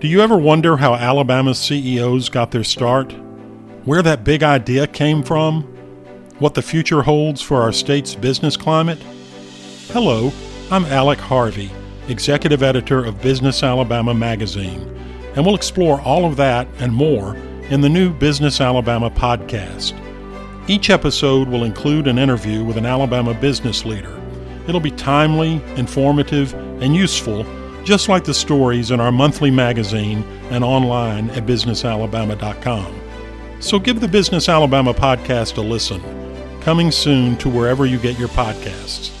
Do you ever wonder how Alabama's CEOs got their start? Where that big idea came from? What the future holds for our state's business climate? Hello, I'm Alec Harvey, Executive Editor of Business Alabama magazine, and we'll explore all of that and more in the new Business Alabama podcast. Each episode will include an interview with an Alabama business leader. It'll be timely, informative, and useful just like the stories in our monthly magazine and online at businessalabama.com. So give the Business Alabama podcast a listen. Coming soon to wherever you get your podcasts.